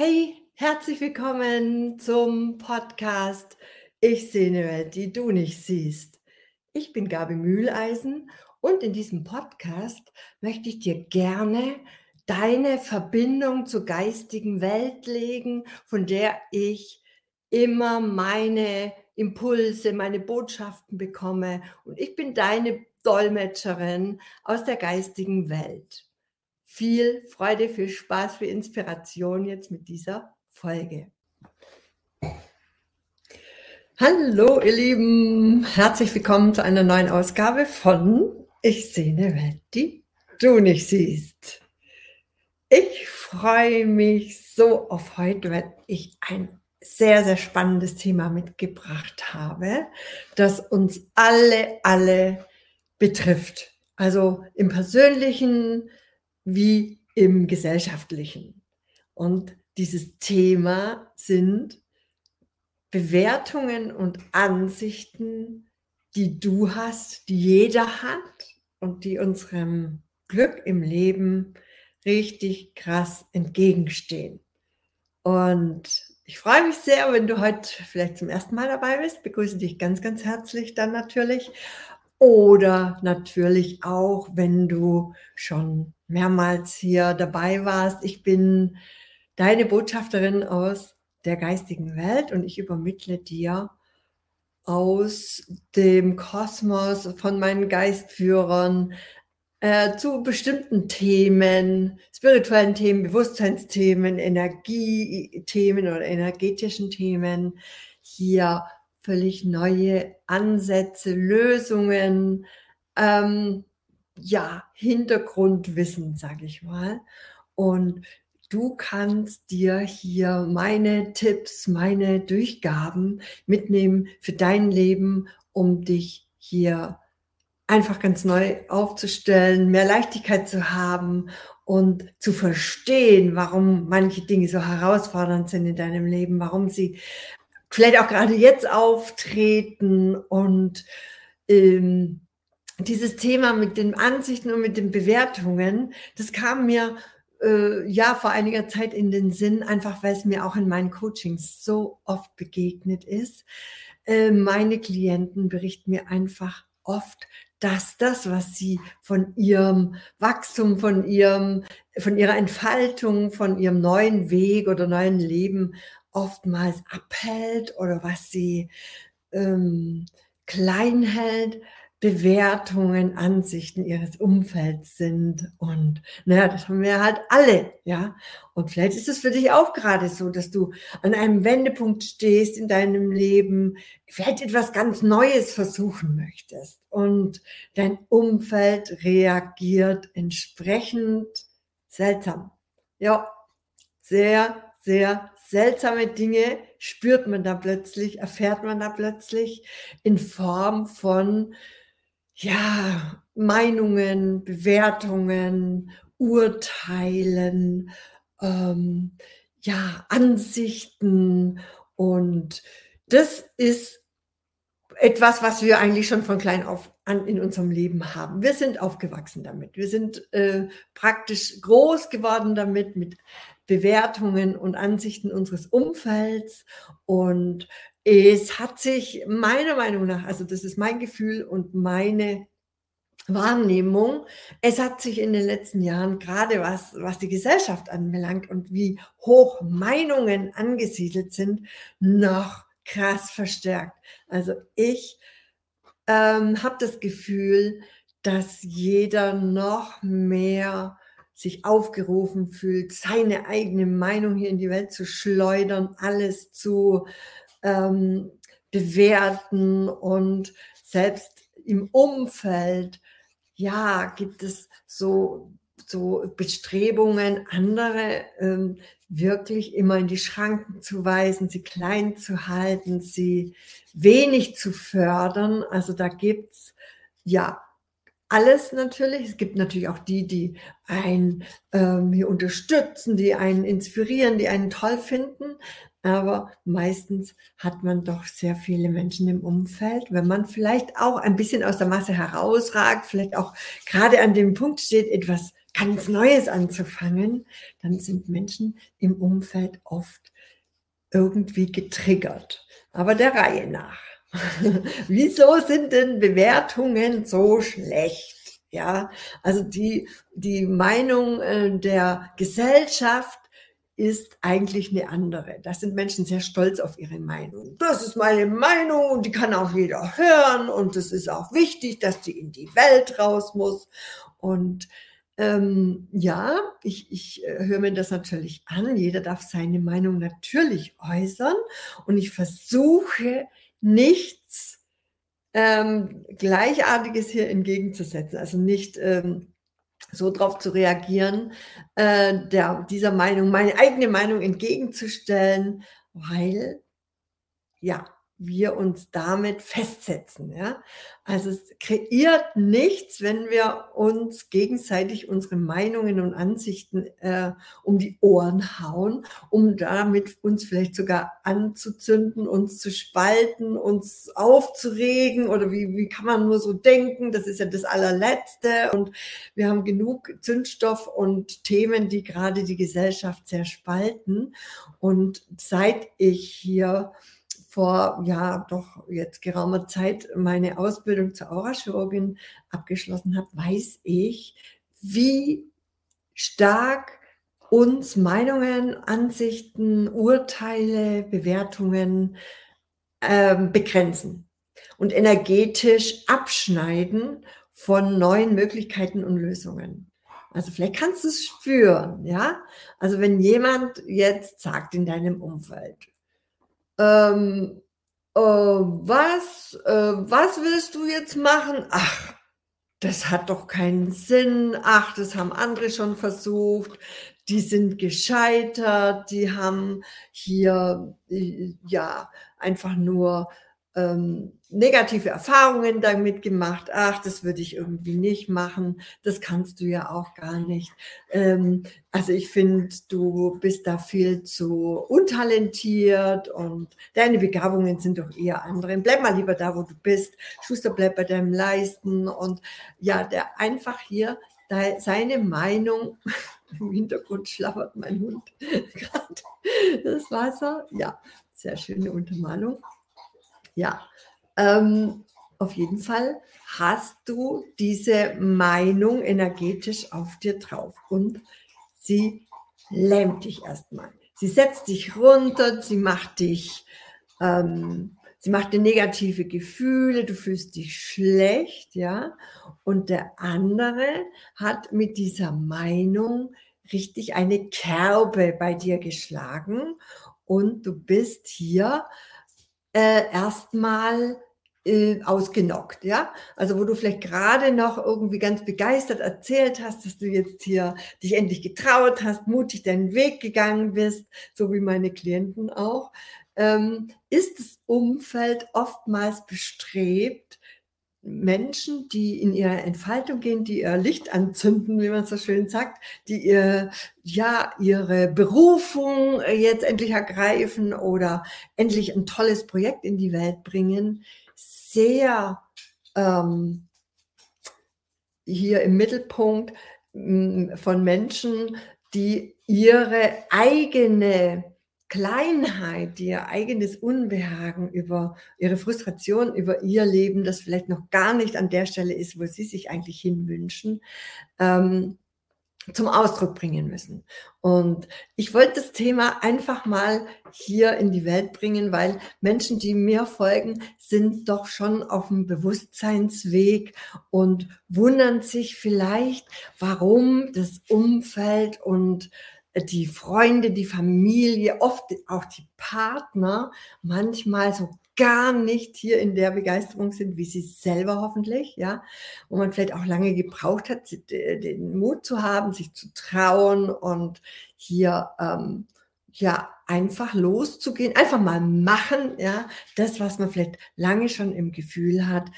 Hey, herzlich willkommen zum Podcast Ich sehe eine Welt, die du nicht siehst. Ich bin Gabi Mühleisen und in diesem Podcast möchte ich dir gerne deine Verbindung zur geistigen Welt legen, von der ich immer meine Impulse, meine Botschaften bekomme. Und ich bin deine Dolmetscherin aus der geistigen Welt viel Freude, viel Spaß, viel Inspiration jetzt mit dieser Folge. Hallo ihr Lieben, herzlich willkommen zu einer neuen Ausgabe von Ich sehe eine Welt, die du nicht siehst. Ich freue mich so auf heute, weil ich ein sehr, sehr spannendes Thema mitgebracht habe, das uns alle, alle betrifft. Also im persönlichen, wie im gesellschaftlichen. Und dieses Thema sind Bewertungen und Ansichten, die du hast, die jeder hat und die unserem Glück im Leben richtig krass entgegenstehen. Und ich freue mich sehr, wenn du heute vielleicht zum ersten Mal dabei bist. Begrüße dich ganz, ganz herzlich dann natürlich. Oder natürlich auch, wenn du schon mehrmals hier dabei warst. Ich bin deine Botschafterin aus der geistigen Welt und ich übermittle dir aus dem Kosmos von meinen Geistführern äh, zu bestimmten Themen, spirituellen Themen, Bewusstseinsthemen, Energiethemen oder energetischen Themen hier völlig neue Ansätze, Lösungen, ähm, ja, Hintergrundwissen, sage ich mal. Und du kannst dir hier meine Tipps, meine Durchgaben mitnehmen für dein Leben, um dich hier einfach ganz neu aufzustellen, mehr Leichtigkeit zu haben und zu verstehen, warum manche Dinge so herausfordernd sind in deinem Leben, warum sie vielleicht auch gerade jetzt auftreten und ähm, dieses Thema mit den Ansichten und mit den Bewertungen, das kam mir äh, ja vor einiger Zeit in den Sinn, einfach weil es mir auch in meinen Coachings so oft begegnet ist. Äh, meine Klienten berichten mir einfach oft, dass das, was sie von ihrem Wachstum, von ihrem, von ihrer Entfaltung, von ihrem neuen Weg oder neuen Leben oftmals abhält oder was sie ähm, klein hält, Bewertungen, Ansichten ihres Umfelds sind. Und naja, das haben wir halt alle, ja. Und vielleicht ist es für dich auch gerade so, dass du an einem Wendepunkt stehst in deinem Leben, vielleicht etwas ganz Neues versuchen möchtest. Und dein Umfeld reagiert entsprechend seltsam. Ja, sehr, sehr seltsame Dinge spürt man da plötzlich, erfährt man da plötzlich in Form von ja, Meinungen, Bewertungen, Urteilen, ähm, ja, Ansichten. Und das ist etwas, was wir eigentlich schon von klein auf an in unserem Leben haben. Wir sind aufgewachsen damit. Wir sind äh, praktisch groß geworden damit, mit Bewertungen und Ansichten unseres Umfelds. Und es hat sich meiner Meinung nach, also das ist mein Gefühl und meine Wahrnehmung, es hat sich in den letzten Jahren gerade was, was die Gesellschaft anbelangt und wie hoch Meinungen angesiedelt sind, noch krass verstärkt. Also ich ähm, habe das Gefühl, dass jeder noch mehr sich aufgerufen fühlt, seine eigene Meinung hier in die Welt zu schleudern, alles zu ähm, bewerten und selbst im Umfeld, ja, gibt es so, so Bestrebungen, andere ähm, wirklich immer in die Schranken zu weisen, sie klein zu halten, sie wenig zu fördern. Also da gibt's ja alles natürlich. Es gibt natürlich auch die, die einen ähm, hier unterstützen, die einen inspirieren, die einen toll finden aber meistens hat man doch sehr viele Menschen im Umfeld. Wenn man vielleicht auch ein bisschen aus der Masse herausragt, vielleicht auch gerade an dem Punkt steht, etwas ganz Neues anzufangen, dann sind Menschen im Umfeld oft irgendwie getriggert. Aber der Reihe nach. Wieso sind denn Bewertungen so schlecht? Ja, also die, die Meinung äh, der Gesellschaft ist eigentlich eine andere. Da sind Menschen sehr stolz auf ihre Meinung. Das ist meine Meinung und die kann auch jeder hören und es ist auch wichtig, dass die in die Welt raus muss. Und ähm, ja, ich, ich äh, höre mir das natürlich an. Jeder darf seine Meinung natürlich äußern und ich versuche nichts ähm, Gleichartiges hier entgegenzusetzen. Also nicht ähm, so darauf zu reagieren, äh, der, dieser Meinung, meine eigene Meinung entgegenzustellen, weil ja, wir uns damit festsetzen. Ja? Also es kreiert nichts, wenn wir uns gegenseitig unsere Meinungen und Ansichten äh, um die Ohren hauen, um damit uns vielleicht sogar anzuzünden, uns zu spalten, uns aufzuregen oder wie, wie kann man nur so denken? Das ist ja das allerletzte und wir haben genug Zündstoff und Themen, die gerade die Gesellschaft sehr spalten. Und seit ich hier vor, ja, doch jetzt geraumer Zeit meine Ausbildung zur Aurachirurgin abgeschlossen habe, weiß ich, wie stark uns Meinungen, Ansichten, Urteile, Bewertungen ähm, begrenzen und energetisch abschneiden von neuen Möglichkeiten und Lösungen. Also vielleicht kannst du es spüren, ja? Also wenn jemand jetzt sagt in deinem Umfeld, ähm, äh, was, äh, was willst du jetzt machen? Ach, das hat doch keinen Sinn. Ach, das haben andere schon versucht. Die sind gescheitert. Die haben hier, äh, ja, einfach nur ähm, negative Erfahrungen damit gemacht. Ach, das würde ich irgendwie nicht machen. Das kannst du ja auch gar nicht. Ähm, also ich finde, du bist da viel zu untalentiert und deine Begabungen sind doch eher andere. Bleib mal lieber da, wo du bist. Schuster, bleib bei deinem Leisten und ja, der einfach hier seine Meinung im Hintergrund schlaffert mein Hund gerade das Wasser. Ja, sehr schöne Untermalung. Ja, ähm, auf jeden Fall hast du diese Meinung energetisch auf dir drauf und sie lähmt dich erstmal. Sie setzt dich runter, sie macht dich, ähm, sie macht dir negative Gefühle, du fühlst dich schlecht, ja. Und der andere hat mit dieser Meinung richtig eine Kerbe bei dir geschlagen und du bist hier äh, erstmal äh, ausgenockt, ja. Also wo du vielleicht gerade noch irgendwie ganz begeistert erzählt hast, dass du jetzt hier dich endlich getraut hast, mutig deinen Weg gegangen bist, so wie meine Klienten auch, ähm, ist das Umfeld oftmals bestrebt, Menschen, die in ihre Entfaltung gehen, die ihr Licht anzünden, wie man so schön sagt, die ihr, ja, ihre Berufung jetzt endlich ergreifen oder endlich ein tolles Projekt in die Welt bringen, sehr ähm, hier im Mittelpunkt von Menschen, die ihre eigene Kleinheit, ihr eigenes Unbehagen über ihre Frustration, über ihr Leben, das vielleicht noch gar nicht an der Stelle ist, wo sie sich eigentlich hinwünschen, ähm, zum Ausdruck bringen müssen. Und ich wollte das Thema einfach mal hier in die Welt bringen, weil Menschen, die mir folgen, sind doch schon auf dem Bewusstseinsweg und wundern sich vielleicht, warum das Umfeld und die Freunde, die Familie, oft auch die Partner manchmal so gar nicht hier in der Begeisterung sind, wie sie selber hoffentlich, ja, wo man vielleicht auch lange gebraucht hat, den Mut zu haben, sich zu trauen und hier ähm, ja einfach loszugehen, einfach mal machen, ja, das, was man vielleicht lange schon im Gefühl hat,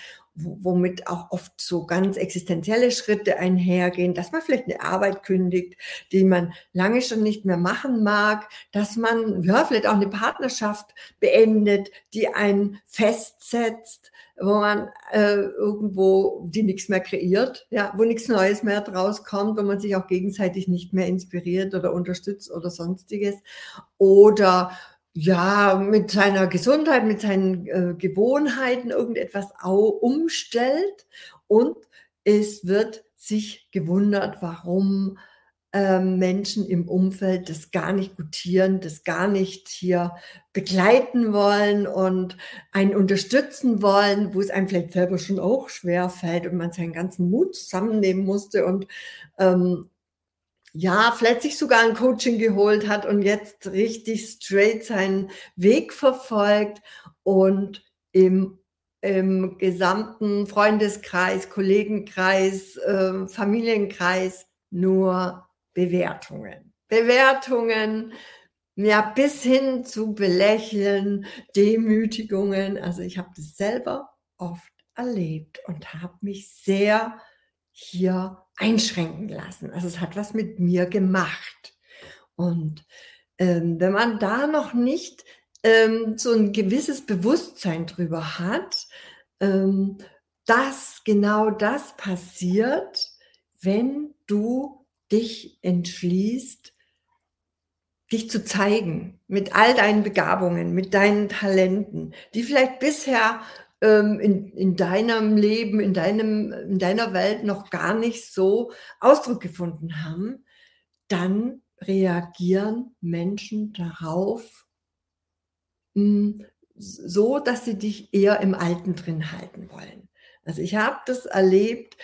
womit auch oft so ganz existenzielle Schritte einhergehen, dass man vielleicht eine Arbeit kündigt, die man lange schon nicht mehr machen mag, dass man ja vielleicht auch eine Partnerschaft beendet, die einen festsetzt, wo man äh, irgendwo die nichts mehr kreiert, ja, wo nichts Neues mehr draus kommt, wo man sich auch gegenseitig nicht mehr inspiriert oder unterstützt oder sonstiges. Oder ja, mit seiner Gesundheit, mit seinen äh, Gewohnheiten irgendetwas umstellt und es wird sich gewundert, warum ähm, Menschen im Umfeld das gar nicht gutieren, das gar nicht hier begleiten wollen und einen unterstützen wollen, wo es einem vielleicht selber schon auch schwer fällt und man seinen ganzen Mut zusammennehmen musste und ähm, ja, vielleicht sich sogar ein Coaching geholt hat und jetzt richtig straight seinen Weg verfolgt und im, im gesamten Freundeskreis, Kollegenkreis, äh, Familienkreis nur Bewertungen. Bewertungen, ja, bis hin zu Belächeln, Demütigungen. Also ich habe das selber oft erlebt und habe mich sehr hier einschränken lassen. Also es hat was mit mir gemacht. Und ähm, wenn man da noch nicht ähm, so ein gewisses Bewusstsein drüber hat, ähm, dass genau das passiert, wenn du dich entschließt, dich zu zeigen mit all deinen Begabungen, mit deinen Talenten, die vielleicht bisher in, in deinem Leben, in, deinem, in deiner Welt noch gar nicht so Ausdruck gefunden haben, dann reagieren Menschen darauf hm, so, dass sie dich eher im Alten drin halten wollen. Also ich habe das erlebt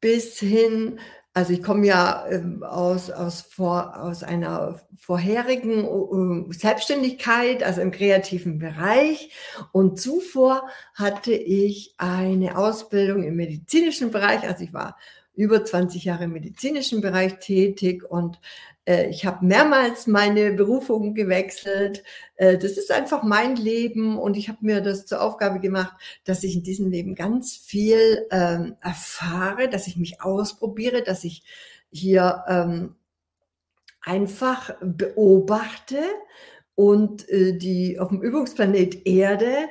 bis hin also ich komme ja ähm, aus, aus, vor, aus einer vorherigen uh, Selbstständigkeit, also im kreativen Bereich. Und zuvor hatte ich eine Ausbildung im medizinischen Bereich. Also ich war über 20 Jahre im medizinischen Bereich tätig und äh, ich habe mehrmals meine Berufung gewechselt. Äh, das ist einfach mein Leben und ich habe mir das zur Aufgabe gemacht, dass ich in diesem Leben ganz viel ähm, erfahre, dass ich mich ausprobiere, dass ich hier ähm, einfach beobachte und äh, die auf dem Übungsplanet Erde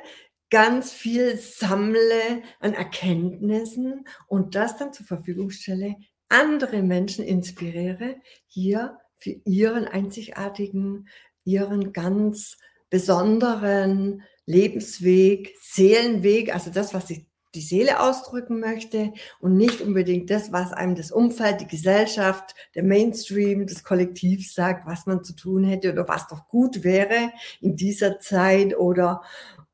ganz viel sammle an Erkenntnissen und das dann zur Verfügung stelle, andere Menschen inspiriere, hier für ihren einzigartigen, ihren ganz besonderen Lebensweg, Seelenweg, also das, was sich die Seele ausdrücken möchte und nicht unbedingt das, was einem das Umfeld, die Gesellschaft, der Mainstream, das Kollektiv sagt, was man zu tun hätte oder was doch gut wäre in dieser Zeit oder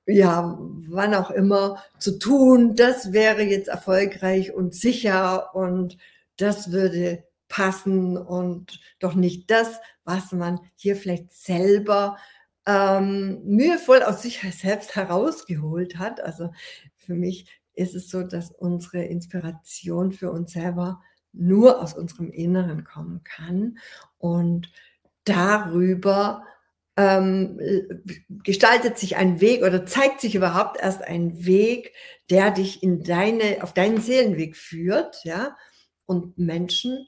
ja, wann auch immer zu tun, das wäre jetzt erfolgreich und sicher und das würde passen und doch nicht das, was man hier vielleicht selber ähm, mühevoll aus sich selbst herausgeholt hat. Also für mich ist es so, dass unsere Inspiration für uns selber nur aus unserem Inneren kommen kann und darüber ähm, gestaltet sich ein Weg oder zeigt sich überhaupt erst ein Weg, der dich in deine, auf deinen Seelenweg führt, ja. Und Menschen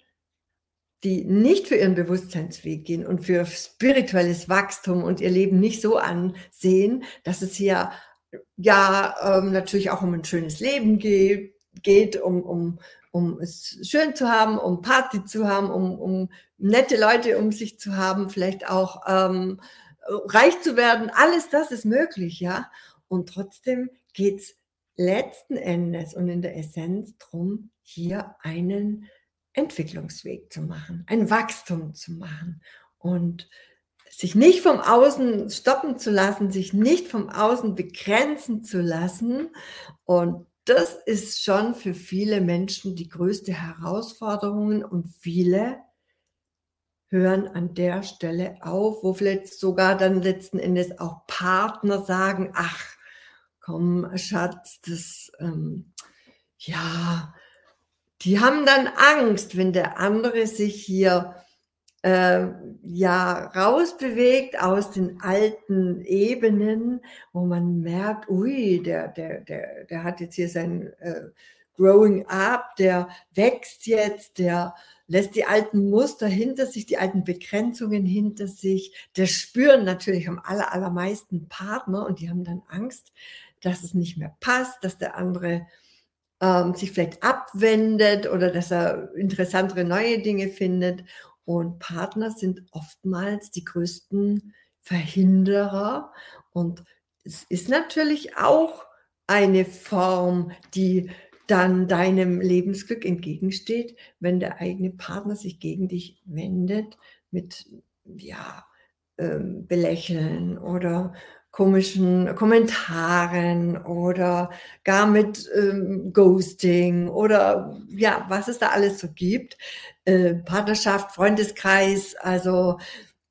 die nicht für ihren Bewusstseinsweg gehen und für spirituelles Wachstum und ihr Leben nicht so ansehen, dass es hier ja ähm, natürlich auch um ein schönes Leben geht, geht um, um, um es schön zu haben, um Party zu haben, um, um nette Leute um sich zu haben, vielleicht auch ähm, reich zu werden. Alles das ist möglich, ja. Und trotzdem geht's letzten Endes und in der Essenz drum, hier einen Entwicklungsweg zu machen, ein Wachstum zu machen und sich nicht vom Außen stoppen zu lassen, sich nicht vom Außen begrenzen zu lassen. Und das ist schon für viele Menschen die größte Herausforderung und viele hören an der Stelle auf, wo vielleicht sogar dann letzten Endes auch Partner sagen, ach, komm, Schatz, das, ähm, ja, die haben dann Angst, wenn der andere sich hier äh, ja rausbewegt aus den alten Ebenen, wo man merkt, ui, der, der, der, der hat jetzt hier sein äh, Growing Up, der wächst jetzt, der lässt die alten Muster hinter sich, die alten Begrenzungen hinter sich. Das spüren natürlich am aller, allermeisten Partner und die haben dann Angst, dass es nicht mehr passt, dass der andere ähm, sich vielleicht abwendet oder dass er interessantere neue Dinge findet. Und Partner sind oftmals die größten Verhinderer. Und es ist natürlich auch eine Form, die dann deinem Lebensglück entgegensteht, wenn der eigene Partner sich gegen dich wendet mit ja, ähm, Belächeln oder komischen Kommentaren oder gar mit ähm, Ghosting oder ja, was es da alles so gibt. Äh, Partnerschaft, Freundeskreis, also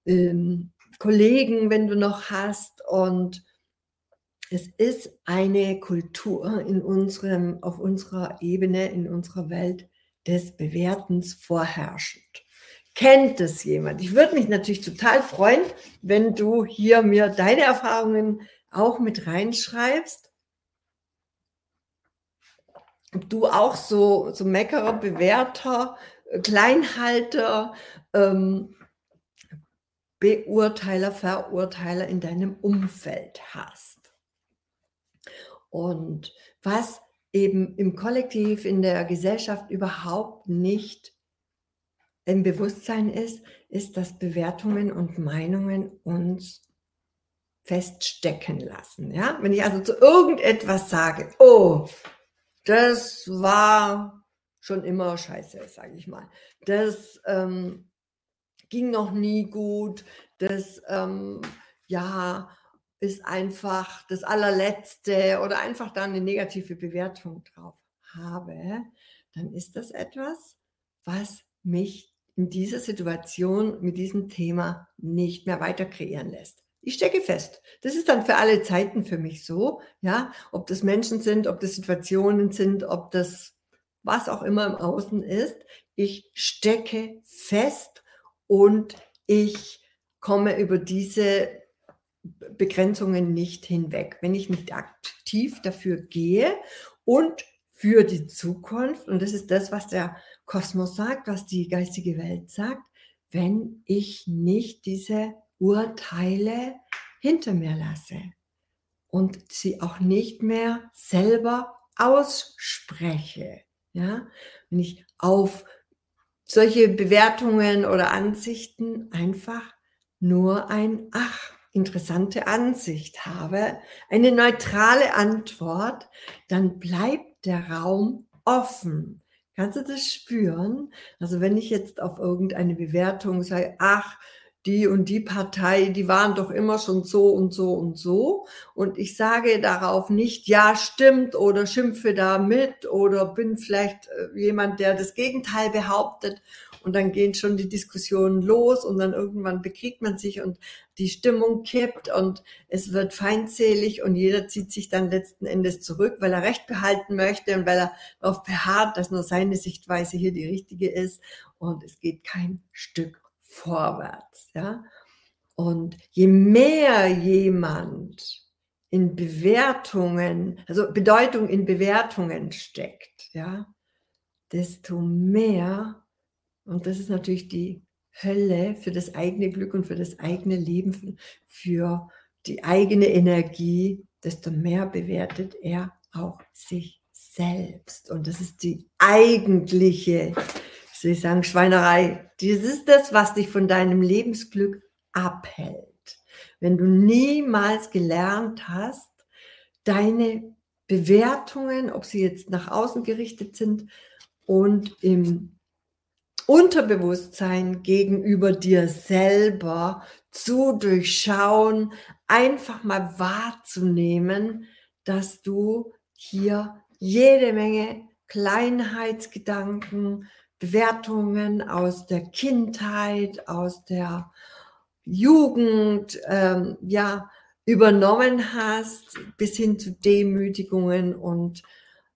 ähm, Kollegen, wenn du noch hast und es ist eine Kultur in unserem, auf unserer Ebene, in unserer Welt des Bewertens vorherrschend. Kennt es jemand? Ich würde mich natürlich total freuen, wenn du hier mir deine Erfahrungen auch mit reinschreibst. Ob du auch so, so Meckerer, Bewerter, Kleinhalter, ähm, Beurteiler, Verurteiler in deinem Umfeld hast. Und was eben im Kollektiv, in der Gesellschaft überhaupt nicht im Bewusstsein ist, ist, dass Bewertungen und Meinungen uns feststecken lassen. Ja? Wenn ich also zu irgendetwas sage, oh, das war schon immer scheiße, sage ich mal. Das ähm, ging noch nie gut. Das ähm, ja ist einfach das allerletzte oder einfach da eine negative Bewertung drauf habe, dann ist das etwas, was mich in dieser Situation mit diesem Thema nicht mehr weiter kreieren lässt. Ich stecke fest. Das ist dann für alle Zeiten für mich so, ja, ob das Menschen sind, ob das Situationen sind, ob das was auch immer im Außen ist. Ich stecke fest und ich komme über diese Begrenzungen nicht hinweg. Wenn ich nicht aktiv dafür gehe und für die Zukunft, und das ist das, was der Kosmos sagt, was die geistige Welt sagt, wenn ich nicht diese Urteile hinter mir lasse und sie auch nicht mehr selber ausspreche. Ja, wenn ich auf solche Bewertungen oder Ansichten einfach nur ein Ach, interessante Ansicht habe, eine neutrale Antwort, dann bleibt der Raum offen. Kannst du das spüren? Also wenn ich jetzt auf irgendeine Bewertung sage, ach, die und die Partei, die waren doch immer schon so und so und so. Und ich sage darauf nicht, ja, stimmt oder schimpfe da mit oder bin vielleicht äh, jemand, der das Gegenteil behauptet. Und dann gehen schon die Diskussionen los und dann irgendwann bekriegt man sich und die Stimmung kippt und es wird feindselig und jeder zieht sich dann letzten Endes zurück, weil er Recht behalten möchte und weil er darauf beharrt, dass nur seine Sichtweise hier die richtige ist. Und es geht kein Stück vorwärts. Ja? Und je mehr jemand in Bewertungen, also Bedeutung in Bewertungen steckt, ja, desto mehr, und das ist natürlich die Hölle für das eigene Glück und für das eigene Leben, für die eigene Energie, desto mehr bewertet er auch sich selbst. Und das ist die eigentliche ich sagen, Schweinerei. Das ist das, was dich von deinem Lebensglück abhält. Wenn du niemals gelernt hast, deine Bewertungen, ob sie jetzt nach außen gerichtet sind und im Unterbewusstsein gegenüber dir selber zu durchschauen, einfach mal wahrzunehmen, dass du hier jede Menge Kleinheitsgedanken, Bewertungen aus der Kindheit, aus der Jugend, ähm, ja, übernommen hast, bis hin zu Demütigungen und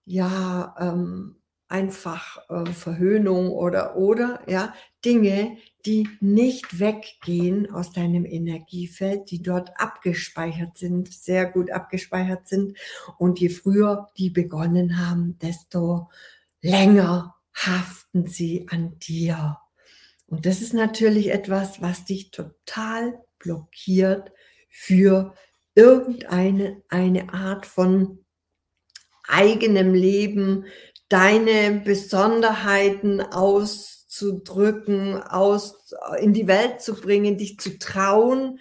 ja, ähm, einfach äh, Verhöhnung oder oder ja Dinge, die nicht weggehen aus deinem Energiefeld, die dort abgespeichert sind, sehr gut abgespeichert sind und je früher die begonnen haben, desto länger haften sie an dir. Und das ist natürlich etwas, was dich total blockiert für irgendeine eine Art von eigenem Leben, deine Besonderheiten auszudrücken, aus, in die Welt zu bringen, dich zu trauen,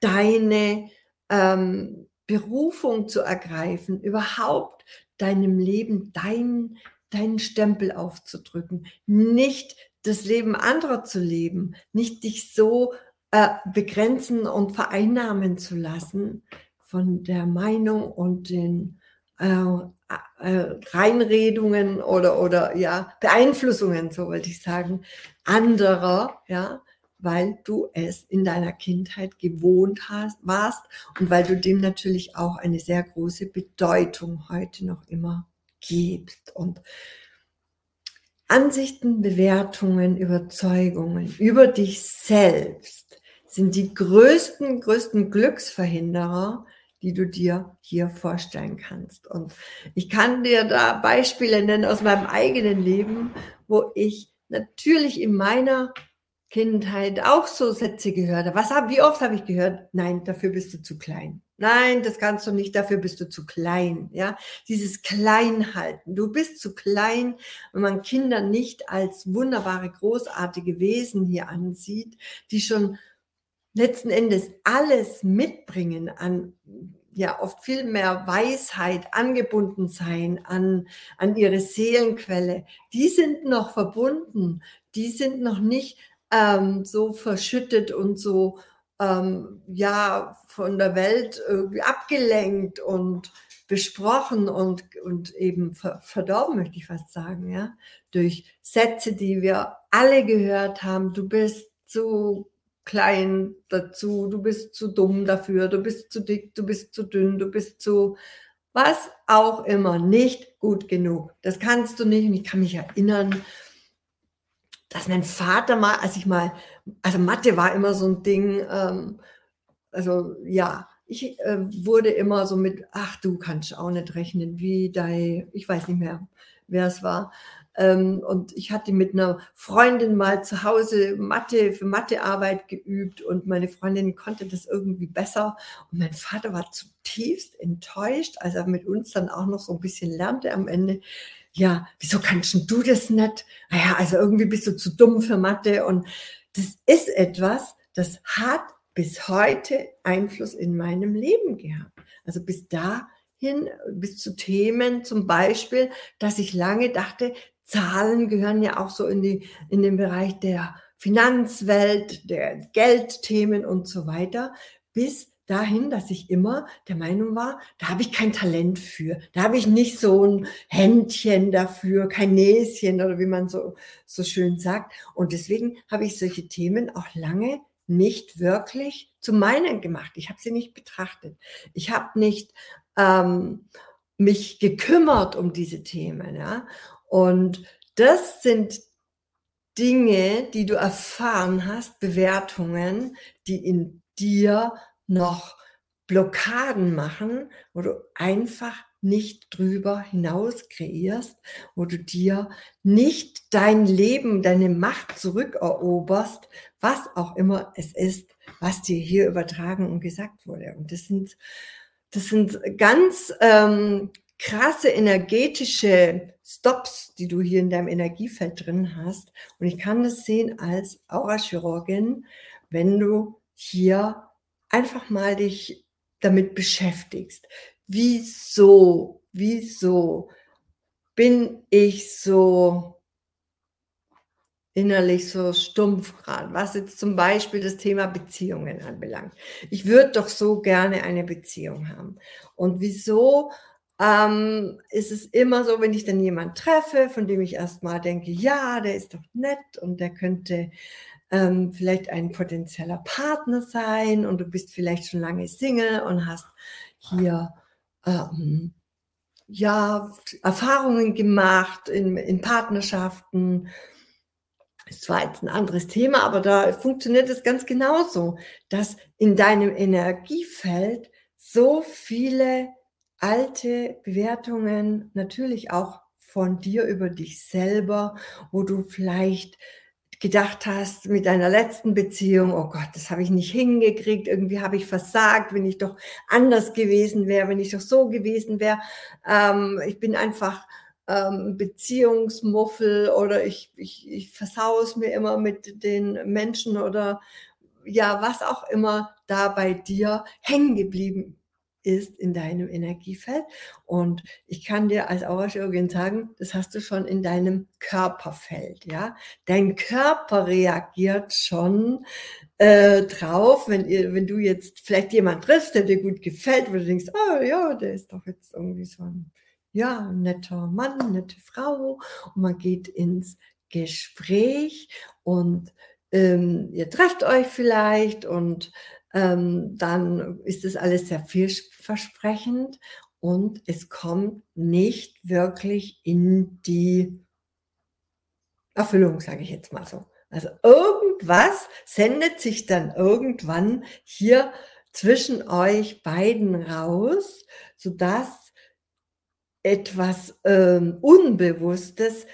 deine ähm, Berufung zu ergreifen, überhaupt deinem Leben dein, deinen Stempel aufzudrücken, nicht das Leben anderer zu leben, nicht dich so äh, begrenzen und vereinnahmen zu lassen von der Meinung und den äh, äh, Reinredungen oder, oder ja, Beeinflussungen, so wollte ich sagen, anderer, ja, weil du es in deiner Kindheit gewohnt hast, warst und weil du dem natürlich auch eine sehr große Bedeutung heute noch immer gibst. Und Ansichten, Bewertungen, Überzeugungen über dich selbst sind die größten, größten Glücksverhinderer, die du dir hier vorstellen kannst. Und ich kann dir da Beispiele nennen aus meinem eigenen Leben, wo ich natürlich in meiner Kindheit auch so Sätze gehört habe. Was hab, wie oft habe ich gehört? Nein, dafür bist du zu klein. Nein, das kannst du nicht, dafür bist du zu klein. Ja, dieses Kleinhalten. Du bist zu klein, wenn man Kinder nicht als wunderbare, großartige Wesen hier ansieht, die schon letzten Endes alles mitbringen an ja oft viel mehr Weisheit, angebunden sein an, an ihre Seelenquelle. Die sind noch verbunden, die sind noch nicht ähm, so verschüttet und so ähm, ja von der Welt irgendwie abgelenkt und besprochen und, und eben verdorben, möchte ich fast sagen, ja, durch Sätze, die wir alle gehört haben. Du bist zu klein dazu, du bist zu dumm dafür, du bist zu dick, du bist zu dünn, du bist zu was auch immer, nicht gut genug. Das kannst du nicht. Und ich kann mich erinnern, dass mein Vater mal, als ich mal, also Mathe war immer so ein Ding, ähm, also ja, ich äh, wurde immer so mit, ach, du kannst auch nicht rechnen, wie dein, ich weiß nicht mehr, wer es war. Ähm, und ich hatte mit einer Freundin mal zu Hause Mathe für Mathearbeit geübt und meine Freundin konnte das irgendwie besser. Und mein Vater war zutiefst enttäuscht, als er mit uns dann auch noch so ein bisschen lernte am Ende. Ja, wieso kannst du das nicht? Naja, also irgendwie bist du zu dumm für Mathe. Und das ist etwas, das hat bis heute Einfluss in meinem Leben gehabt. Also bis dahin, bis zu Themen zum Beispiel, dass ich lange dachte, Zahlen gehören ja auch so in, die, in den Bereich der Finanzwelt, der Geldthemen und so weiter, bis dahin, dass ich immer der Meinung war, da habe ich kein Talent für, da habe ich nicht so ein Händchen dafür, kein Näschen oder wie man so, so schön sagt. Und deswegen habe ich solche Themen auch lange nicht wirklich zu meinen gemacht. Ich habe sie nicht betrachtet. Ich habe nicht ähm, mich gekümmert um diese Themen. Ja? Und das sind Dinge, die du erfahren hast, Bewertungen, die in dir noch Blockaden machen, wo du einfach nicht drüber hinaus kreierst, wo du dir nicht dein Leben, deine Macht zurückeroberst, was auch immer es ist, was dir hier übertragen und gesagt wurde. Und das sind, das sind ganz ähm, krasse energetische Stops, die du hier in deinem Energiefeld drin hast. Und ich kann das sehen als Aurachirurgin, wenn du hier einfach mal dich damit beschäftigst. Wieso, wieso bin ich so innerlich so stumpf gerade, was jetzt zum Beispiel das Thema Beziehungen anbelangt. Ich würde doch so gerne eine Beziehung haben. Und wieso ähm, ist es immer so, wenn ich dann jemanden treffe, von dem ich erstmal denke, ja, der ist doch nett und der könnte ähm, vielleicht ein potenzieller Partner sein und du bist vielleicht schon lange Single und hast hier ähm, ja, Erfahrungen gemacht in, in Partnerschaften. Das war jetzt ein anderes Thema, aber da funktioniert es ganz genauso, dass in deinem Energiefeld so viele alte Bewertungen natürlich auch von dir über dich selber, wo du vielleicht gedacht hast mit deiner letzten Beziehung, oh Gott, das habe ich nicht hingekriegt, irgendwie habe ich versagt, wenn ich doch anders gewesen wäre, wenn ich doch so gewesen wäre. Ähm, ich bin einfach ähm, Beziehungsmuffel oder ich, ich, ich versau es mir immer mit den Menschen oder ja, was auch immer da bei dir hängen geblieben ist in deinem Energiefeld. Und ich kann dir als Aurachirurgin sagen, das hast du schon in deinem Körperfeld. Ja, dein Körper reagiert schon äh, drauf, wenn ihr, wenn du jetzt vielleicht jemand triffst, der dir gut gefällt, wo du denkst, oh ja, der ist doch jetzt irgendwie so ein ja, netter Mann, nette Frau und man geht ins Gespräch und ähm, ihr trefft euch vielleicht und dann ist es alles sehr vielversprechend und es kommt nicht wirklich in die Erfüllung, sage ich jetzt mal so. Also irgendwas sendet sich dann irgendwann hier zwischen euch beiden raus, sodass etwas ähm, Unbewusstes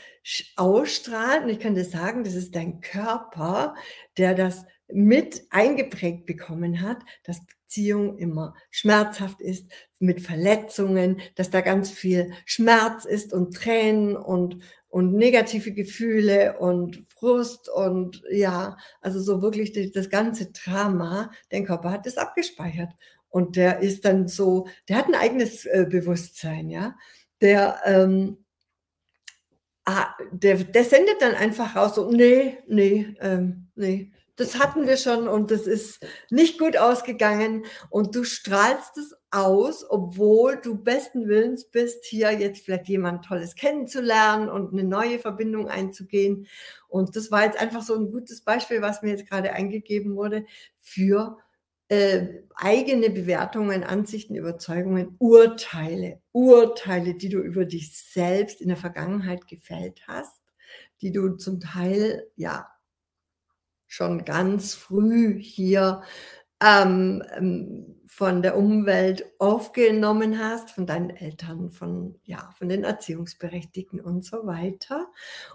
ausstrahlt. Und ich kann dir sagen, das ist dein Körper, der das mit eingeprägt bekommen hat, dass Beziehung immer schmerzhaft ist, mit Verletzungen, dass da ganz viel Schmerz ist und Tränen und, und negative Gefühle und Frust und ja, also so wirklich das ganze Drama, dein Körper hat das abgespeichert. Und der ist dann so, der hat ein eigenes äh, Bewusstsein, ja. Der, ähm, ah, der, der sendet dann einfach raus, so, nee, nee, ähm, nee, das hatten wir schon und das ist nicht gut ausgegangen und du strahlst es aus, obwohl du besten Willens bist, hier jetzt vielleicht jemand Tolles kennenzulernen und eine neue Verbindung einzugehen. Und das war jetzt einfach so ein gutes Beispiel, was mir jetzt gerade eingegeben wurde für äh, eigene Bewertungen, Ansichten, Überzeugungen, Urteile, Urteile, die du über dich selbst in der Vergangenheit gefällt hast, die du zum Teil ja schon ganz früh hier ähm, ähm, von der Umwelt aufgenommen hast, von deinen Eltern, von, ja, von den Erziehungsberechtigten und so weiter.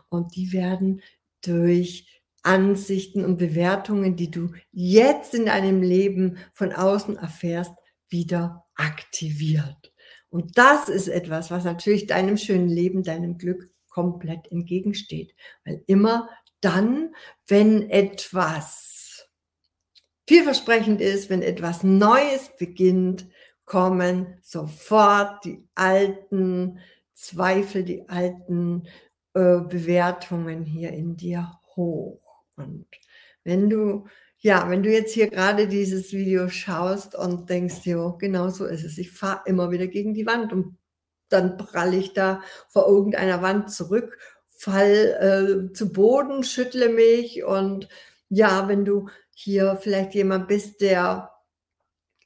Und die werden durch Ansichten und Bewertungen, die du jetzt in deinem Leben von außen erfährst, wieder aktiviert. Und das ist etwas, was natürlich deinem schönen Leben, deinem Glück komplett entgegensteht, weil immer dann, wenn etwas vielversprechend ist, wenn etwas Neues beginnt, kommen sofort die alten Zweifel, die alten äh, Bewertungen hier in dir hoch. Und wenn du, ja, wenn du jetzt hier gerade dieses Video schaust und denkst, jo, genau so ist es. Ich fahre immer wieder gegen die Wand und dann pralle ich da vor irgendeiner Wand zurück fall äh, zu Boden, schüttle mich und ja, wenn du hier vielleicht jemand bist, der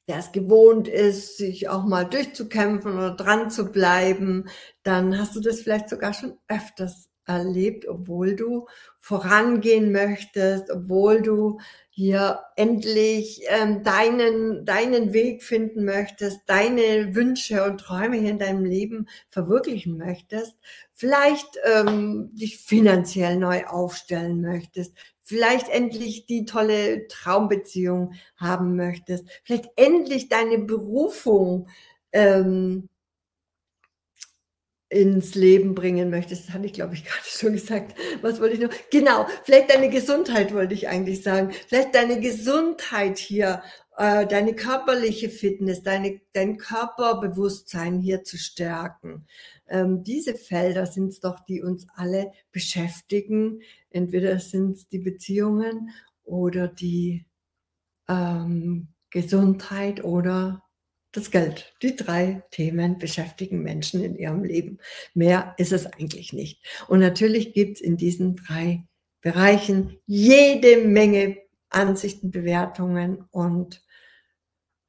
der es gewohnt ist, sich auch mal durchzukämpfen oder dran zu bleiben, dann hast du das vielleicht sogar schon öfters erlebt, obwohl du vorangehen möchtest, obwohl du hier endlich ähm, deinen, deinen Weg finden möchtest, deine Wünsche und Träume hier in deinem Leben verwirklichen möchtest, vielleicht ähm, dich finanziell neu aufstellen möchtest, vielleicht endlich die tolle Traumbeziehung haben möchtest, vielleicht endlich deine Berufung ähm, ins Leben bringen möchtest. Das hatte ich, glaube ich, gerade schon gesagt. Was wollte ich noch? Genau, vielleicht deine Gesundheit wollte ich eigentlich sagen. Vielleicht deine Gesundheit hier, äh, deine körperliche Fitness, deine, dein Körperbewusstsein hier zu stärken. Ähm, diese Felder sind es doch, die uns alle beschäftigen. Entweder sind es die Beziehungen oder die ähm, Gesundheit oder das Geld. Die drei Themen beschäftigen Menschen in ihrem Leben. Mehr ist es eigentlich nicht. Und natürlich gibt es in diesen drei Bereichen jede Menge Ansichten, Bewertungen und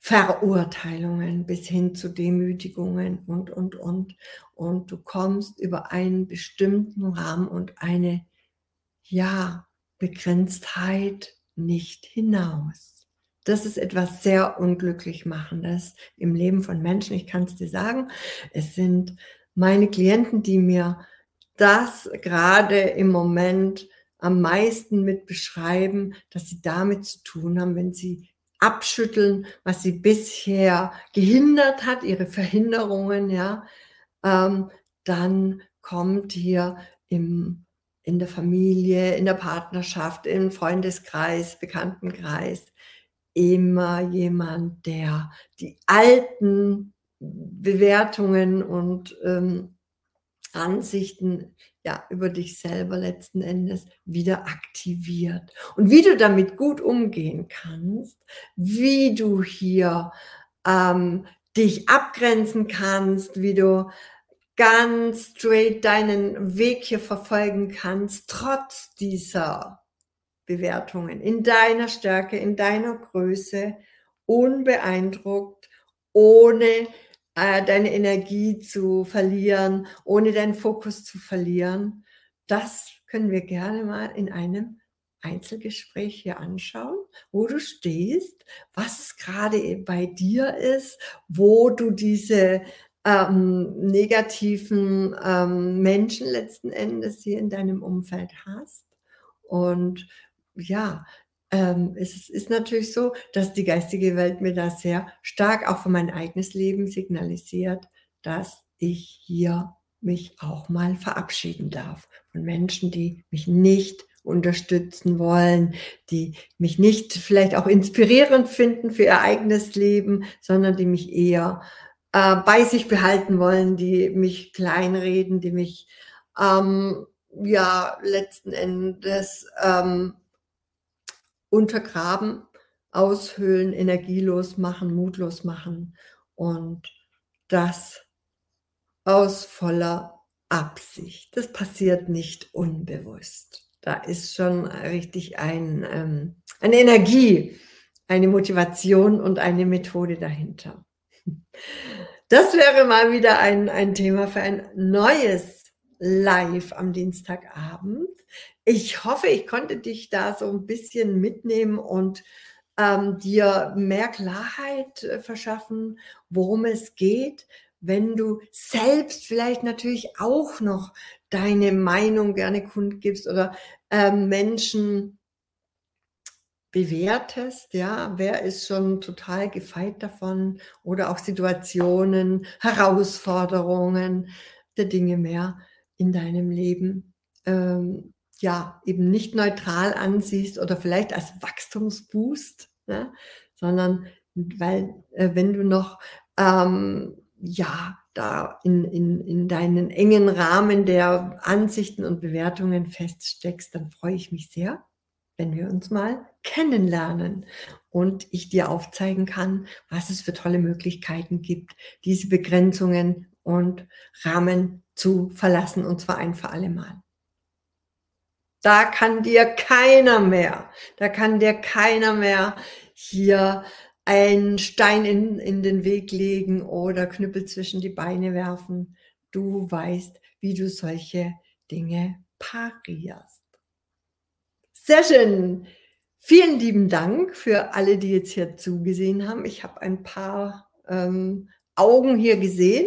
Verurteilungen bis hin zu Demütigungen und, und, und. Und du kommst über einen bestimmten Rahmen und eine, ja, Begrenztheit nicht hinaus. Das ist etwas sehr unglücklich machendes im Leben von Menschen. Ich kann es dir sagen, es sind meine Klienten, die mir das gerade im Moment am meisten mit beschreiben, dass sie damit zu tun haben, wenn sie abschütteln, was sie bisher gehindert hat, ihre Verhinderungen, ja, ähm, dann kommt hier im, in der Familie, in der Partnerschaft, im Freundeskreis, Bekanntenkreis immer jemand, der die alten Bewertungen und ähm, Ansichten ja über dich selber letzten Endes wieder aktiviert. Und wie du damit gut umgehen kannst, wie du hier ähm, dich abgrenzen kannst, wie du ganz straight deinen Weg hier verfolgen kannst, trotz dieser Bewertungen, in deiner Stärke, in deiner Größe, unbeeindruckt, ohne äh, deine Energie zu verlieren, ohne deinen Fokus zu verlieren. Das können wir gerne mal in einem Einzelgespräch hier anschauen, wo du stehst, was es gerade bei dir ist, wo du diese ähm, negativen ähm, Menschen letzten Endes hier in deinem Umfeld hast. Und ja, ähm, es ist natürlich so, dass die geistige Welt mir da sehr stark auch für mein eigenes Leben signalisiert, dass ich hier mich auch mal verabschieden darf von Menschen, die mich nicht unterstützen wollen, die mich nicht vielleicht auch inspirierend finden für ihr eigenes Leben, sondern die mich eher äh, bei sich behalten wollen, die mich kleinreden, die mich ähm, ja letzten Endes ähm, untergraben, aushöhlen, energielos machen, mutlos machen und das aus voller Absicht. Das passiert nicht unbewusst. Da ist schon richtig ein, ähm, eine Energie, eine Motivation und eine Methode dahinter. Das wäre mal wieder ein, ein Thema für ein neues Live am Dienstagabend. Ich hoffe, ich konnte dich da so ein bisschen mitnehmen und ähm, dir mehr Klarheit äh, verschaffen, worum es geht, wenn du selbst vielleicht natürlich auch noch deine Meinung gerne kundgibst oder ähm, Menschen bewertest, ja, wer ist schon total gefeit davon? Oder auch Situationen, Herausforderungen der Dinge mehr in deinem Leben ähm, ja eben nicht neutral ansiehst oder vielleicht als Wachstumsboost, ne? sondern weil äh, wenn du noch ähm, ja da in, in, in deinen engen Rahmen der Ansichten und Bewertungen feststeckst, dann freue ich mich sehr, wenn wir uns mal kennenlernen und ich dir aufzeigen kann, was es für tolle Möglichkeiten gibt, diese Begrenzungen und Rahmen zu verlassen und zwar ein für alle Mal. Da kann dir keiner mehr, da kann dir keiner mehr hier einen Stein in, in den Weg legen oder Knüppel zwischen die Beine werfen. Du weißt, wie du solche Dinge parierst. Sehr schön. Vielen lieben Dank für alle, die jetzt hier zugesehen haben. Ich habe ein paar ähm, Augen hier gesehen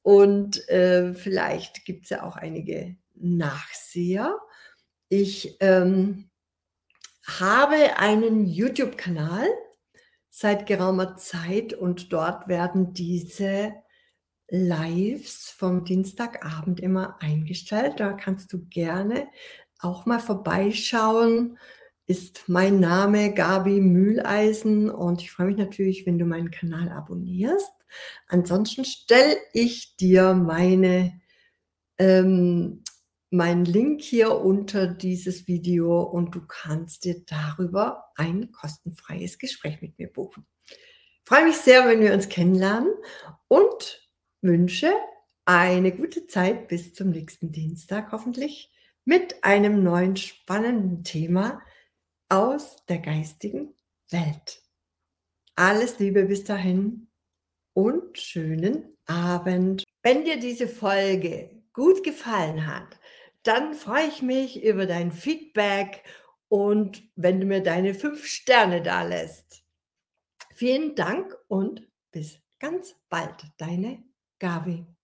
und äh, vielleicht gibt es ja auch einige Nachseher. Ich ähm, habe einen YouTube-Kanal seit geraumer Zeit und dort werden diese Lives vom Dienstagabend immer eingestellt. Da kannst du gerne auch mal vorbeischauen. Ist mein Name Gabi Mühleisen und ich freue mich natürlich, wenn du meinen Kanal abonnierst. Ansonsten stelle ich dir meine ähm, meinen Link hier unter dieses Video und du kannst dir darüber ein kostenfreies Gespräch mit mir buchen. Ich freue mich sehr, wenn wir uns kennenlernen und wünsche eine gute Zeit bis zum nächsten Dienstag hoffentlich mit einem neuen spannenden Thema aus der geistigen Welt. Alles Liebe bis dahin und schönen Abend. Wenn dir diese Folge gut gefallen hat, dann freue ich mich über dein Feedback und wenn du mir deine fünf Sterne da lässt. Vielen Dank und bis ganz bald, deine Gabi.